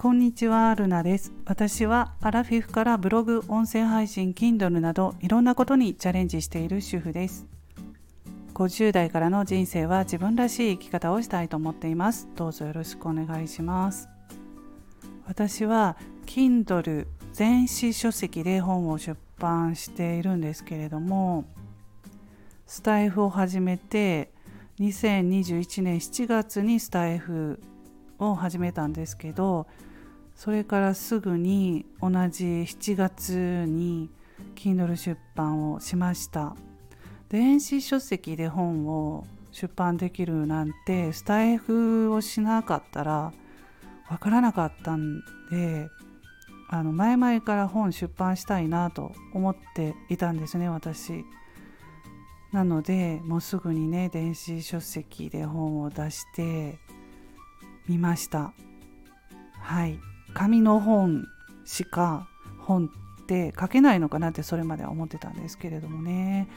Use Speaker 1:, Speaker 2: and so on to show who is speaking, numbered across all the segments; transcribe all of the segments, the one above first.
Speaker 1: こんにちは、ルナです。私はアラフィフからブログ、音声配信、Kindle などいろんなことにチャレンジしている主婦です。50代からの人生は自分らしい生き方をしたいと思っています。どうぞよろしくお願いします。私は Kindle 電子書籍で本を出版しているんですけれども、スタイフを始めて2021年7月にスタイフを始めたんですけどそれからすぐに同じ7月に Kindle 出版をしました。電子書籍で本を出版できるなんてスタイフをしなかったらわからなかったんであの前々から本出版したいなと思っていたんですね私。なのでもうすぐにね電子書籍で本を出してみました。はい。紙の本しか本って書けないのかなってそれまでは思ってたんですけれどもね。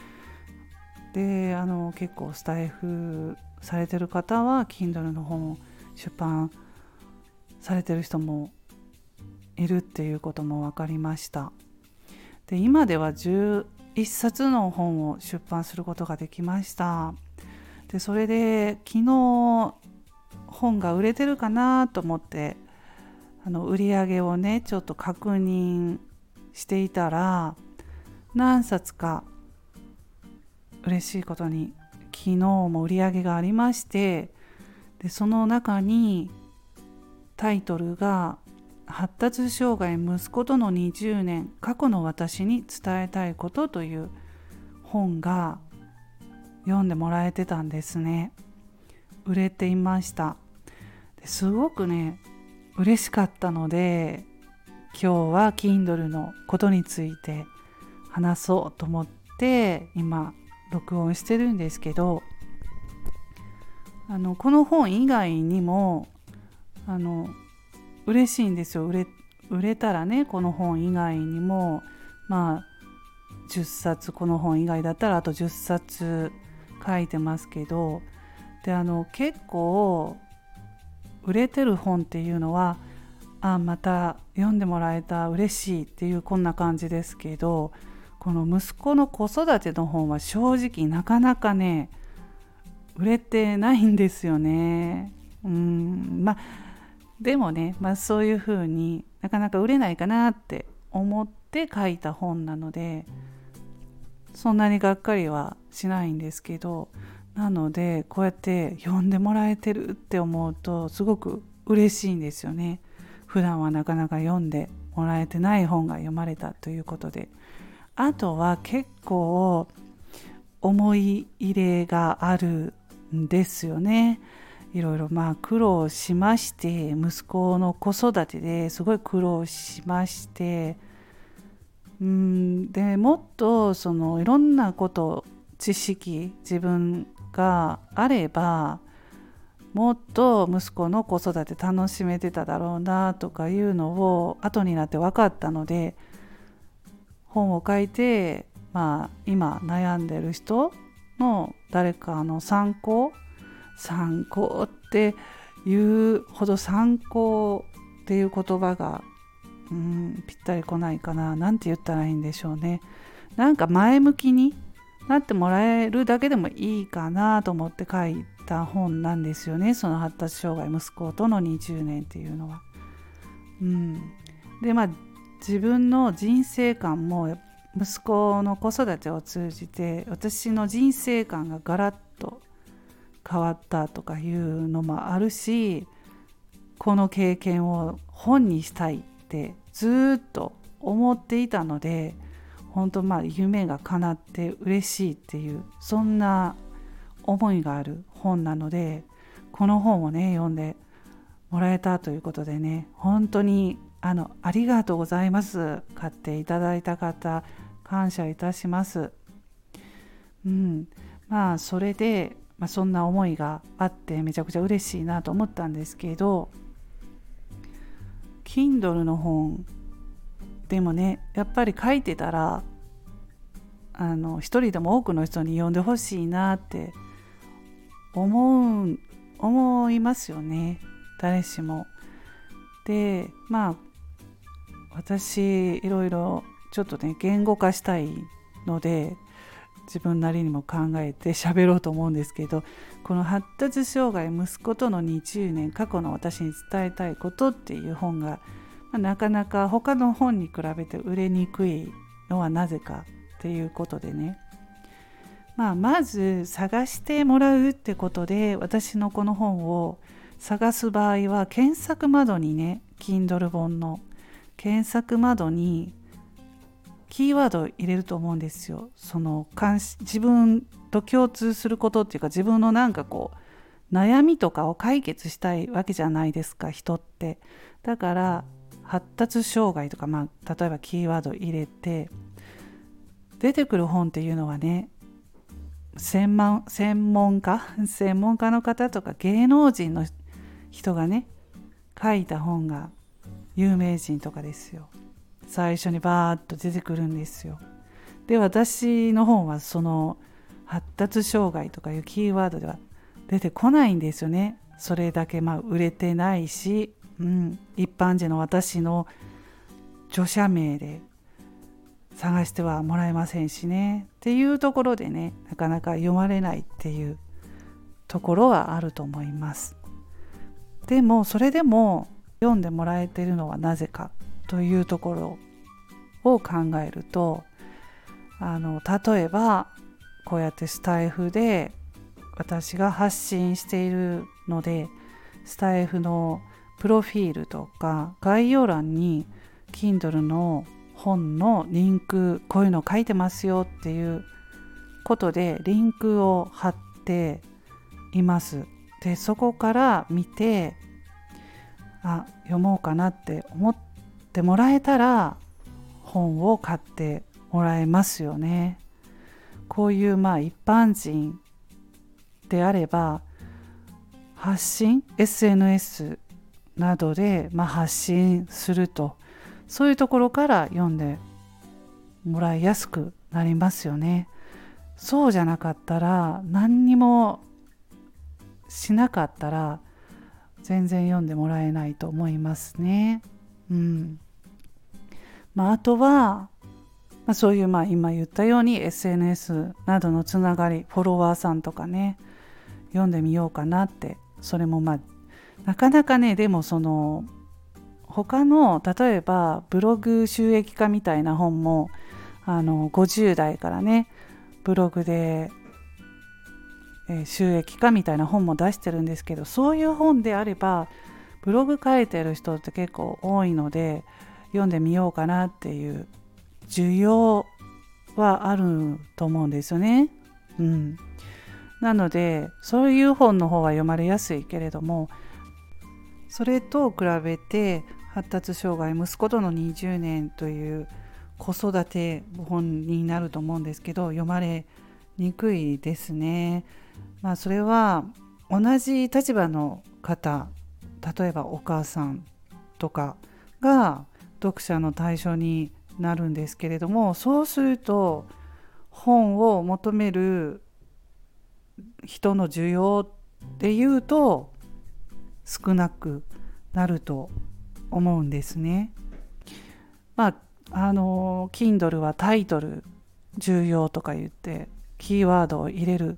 Speaker 1: であの結構スタイフされてる方は Kindle の本を出版されてる人もいるっていうことも分かりました。で今では11冊の本を出版することができました。でそれで昨日本が売れてるかなと思ってあの売り上げをねちょっと確認していたら何冊か嬉しいことに昨日も売り上げがありましてでその中にタイトルが「発達障害息子との20年過去の私に伝えたいこと」という本が読んでもらえてたんですね。売れていました。すごくね嬉しかったので今日は Kindle のことについて話そうと思って今録音してるんですけどあのこの本以外にもあの嬉しいんですよ。売れ売れたらねこの本以外にもまあ10冊この本以外だったらあと10冊書いてますけどであの結構売れてる本っていうのはあまた読んでもらえた嬉しいっていうこんな感じですけどこの息子の子育ての本は正直なかなかね売れてないんですよね。うんまあでもね、まあ、そういうふうになかなか売れないかなって思って書いた本なのでそんなにがっかりはしないんですけどなのでこうやって読んでもらえてるって思うとすごく嬉しいんですよね。普段はなかなか読んでもらえてない本が読まれたということで。あとは結構思い入れがあるんですよね。いろいろまあ苦労しまして息子の子育てですごい苦労しまして。うんでもっとそのいろんなこと知識自分があればもっと息子の子育て楽しめてただろうなとかいうのを後になって分かったので本を書いて、まあ、今悩んでる人の誰かの参考参考っていうほど参考っていう言葉がうんぴったりこないかな何て言ったらいいんでしょうね。なんか前向きになってもらえるだけでもいいかなと思って書いた本なんですよねその発達障害息子との20年っていうのは。うん、でまあ自分の人生観も息子の子育てを通じて私の人生観がガラッと変わったとかいうのもあるしこの経験を本にしたいってずっと思っていたので本当まあ夢が叶って嬉しいっていうそんな思いがある本なのでこの本をね読んでもらえたということでね本当にあのありがとうございます。買っていただいた方感謝いたします。うん。まあそれで、まあ、そんな思いがあってめちゃくちゃ嬉しいなと思ったんですけど Kindle の本でもねやっぱり書いてたらあの一人でも多くの人に読んでほしいなって思う思いますよね誰しも。でまあ私いろいろちょっとね言語化したいので自分なりにも考えて喋ろうと思うんですけどこの発達障害息子との20年過去の私に伝えたいことっていう本が、まあ、なかなか他の本に比べて売れにくいのはなぜかっていうことでねまあ、まず探してもらうってことで私のこの本を探す場合は検索窓にね Kindle 本の検索窓にキーワードを入れると思うんですよ。その自分と共通することっていうか自分のなんかこう悩みとかを解決したいわけじゃないですか人って。だから発達障害とか、まあ、例えばキーワード入れて出てくる本っていうのはね専門専門家？専門家の方とか芸能人の人がね書いた本が有名人とかですよ。最初にバーッと出てくるんですよ。で私の本はその発達障害とかいうキーワードでは出てこないんですよね。それだけまあ売れてないし、うん、一般人の私の著者名で探してはもらえませんしね。っていうところでねなかなか読まれないっていうところはあると思います。でもそれでも読んでもらえてるのはなぜかというところを考えるとあの例えばこうやってスタイフで私が発信しているのでスタイフのプロフィールとか概要欄に Kindle の本のリンクこういうの書いてますよっていうことでリンクを貼っています。でそこから見てあ読もうかなって思ってもらえたら本を買ってもらえますよね。こういうまあ一般人であれば発信 SNS などでまあ発信するとそういうところから読んでもらいやすくなりますよね。そうじゃなかったら何にもしなかったら全然読んでもらえないと思いますね。うんまあ、あとは、まあ、そういうまあ今言ったように SNS などのつながりフォロワーさんとかね読んでみようかなってそれもまあなかなかねでもその他の例えばブログ収益化みたいな本もあの50代からねブログで、え、収益化みたいな本も出してるんですけどそういう本であればブログ書いてる人って結構多いので読んでみようかなっていう需要はあると思うんですよね。うん、なのでそういう本の方は読まれやすいけれどもそれと比べて発達障害息子との20年という子育て本になると思うんですけど読まれにくいですね。まあ、それは同じ立場の方例えばお母さんとかが読者の対象になるんですけれどもそうすると本を求める人の需要でいうと少なくなると思うんですね。まああの Kindle はタイトル重要とか言ってキーワードを入れるっ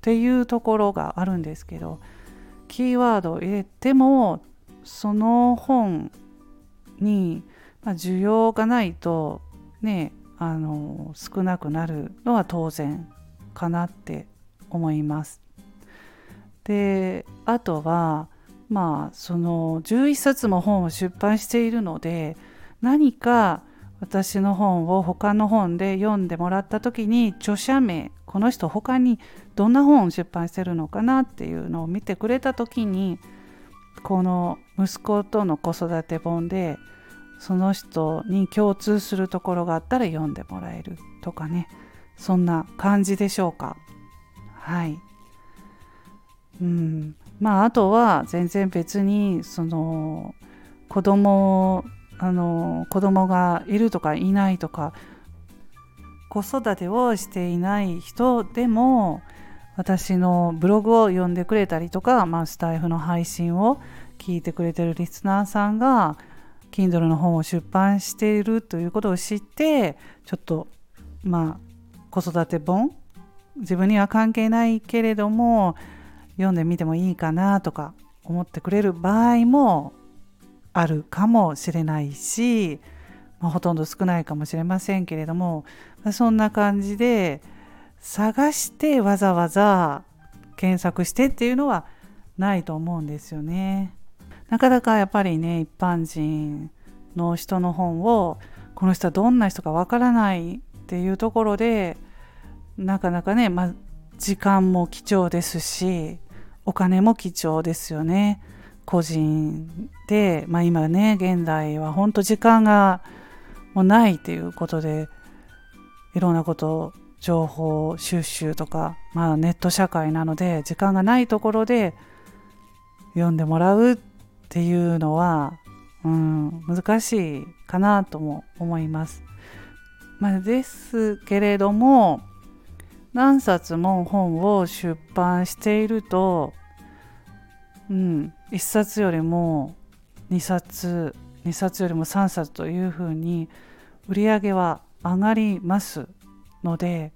Speaker 1: ていうところがあるんですけどキーワードを入れてもその本に、需要がないとねあの少なくなるのは当然かなって思います。であとはまあその11冊も本を出版しているので何か私の本を他の本で読んでもらった時に著者名この人他にどんな本を出版してるのかなっていうのを見てくれた時にこの息子との子育て本でその人に共通するところがあったら読んでもらえるとかねそんな感じでしょうか。はい。うん。まああとは全然別にその子供あの子供がいるとかいないとか子育てをしていない人でも私のブログを読んでくれたりとか、まあ、スタイフの配信を聞いてくれてるリスナーさんが Kindle の本を出版しているということを知ってちょっとまあ子育て本？自分には関係ないけれども読んでみてもいいかなとか思ってくれる場合もあるかもしれないし、まあ、ほとんど少ないかもしれませんけれども、そんな感じで探してわざわざ検索してっていうのはないと思うんですよね。なかなかやっぱりね一般人の人の本をこの人はどんな人かわからないっていうところでなかなかね、ま、時間も貴重ですしお金も貴重ですよね。個人で、まあ、今ね現代は本当時間がもうないっていうことでいろんなこと情報収集とか、まあ、ネット社会なので時間がないところで読んでもらうっていうのは、うん、難しいかなとも思います。まあ、ですけれども何冊も本を出版していると、うん、1冊よりも2冊2冊よりも3冊というふうに売り上げは上がりますので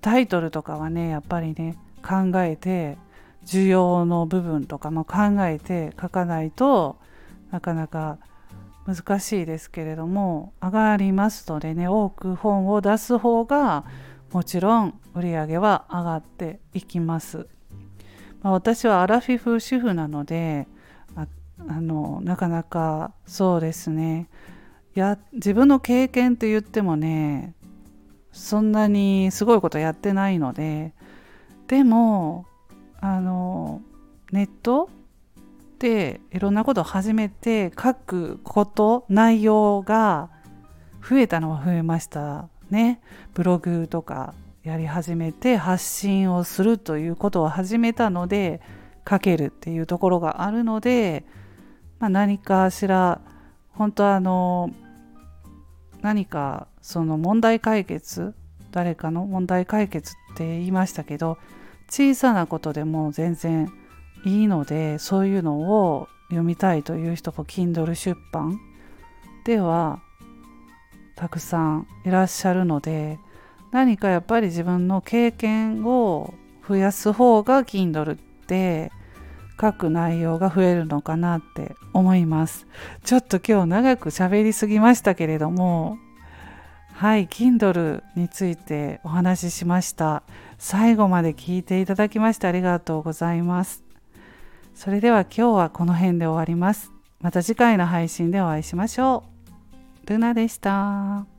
Speaker 1: タイトルとかはねやっぱりね考えて需要の部分とかも考えて書かないとなかなか難しいですけれども上がりますのでね多く本を出す方がもちろん売上は上がっていきます。まあ、私はアラフィフ主婦なのでああのなかなかそうですねや自分の経験と言ってもねそんなにすごいことやってないのででもあのネットでいろんなことを始めて書くこと内容が増えたのは増えましたねブログとかやり始めて発信をするということを始めたので書けるっていうところがあるので、まあ、何かしら本当あの何かその問題解決誰かの問題解決って言いましたけど小さなことでも全然いいのでそういうのを読みたいという人も Kindle 出版ではたくさんいらっしゃるので何かやっぱり自分の経験を増やす方が Kindle って書く内容が増えるのかなって思います。ちょっと今日長く喋りすぎましたけれどもはい Kindle についてお話ししました。最後まで聞いていただきましてありがとうございます。それでは今日はこの辺で終わります。また次回の配信でお会いしましょう。ルナでした。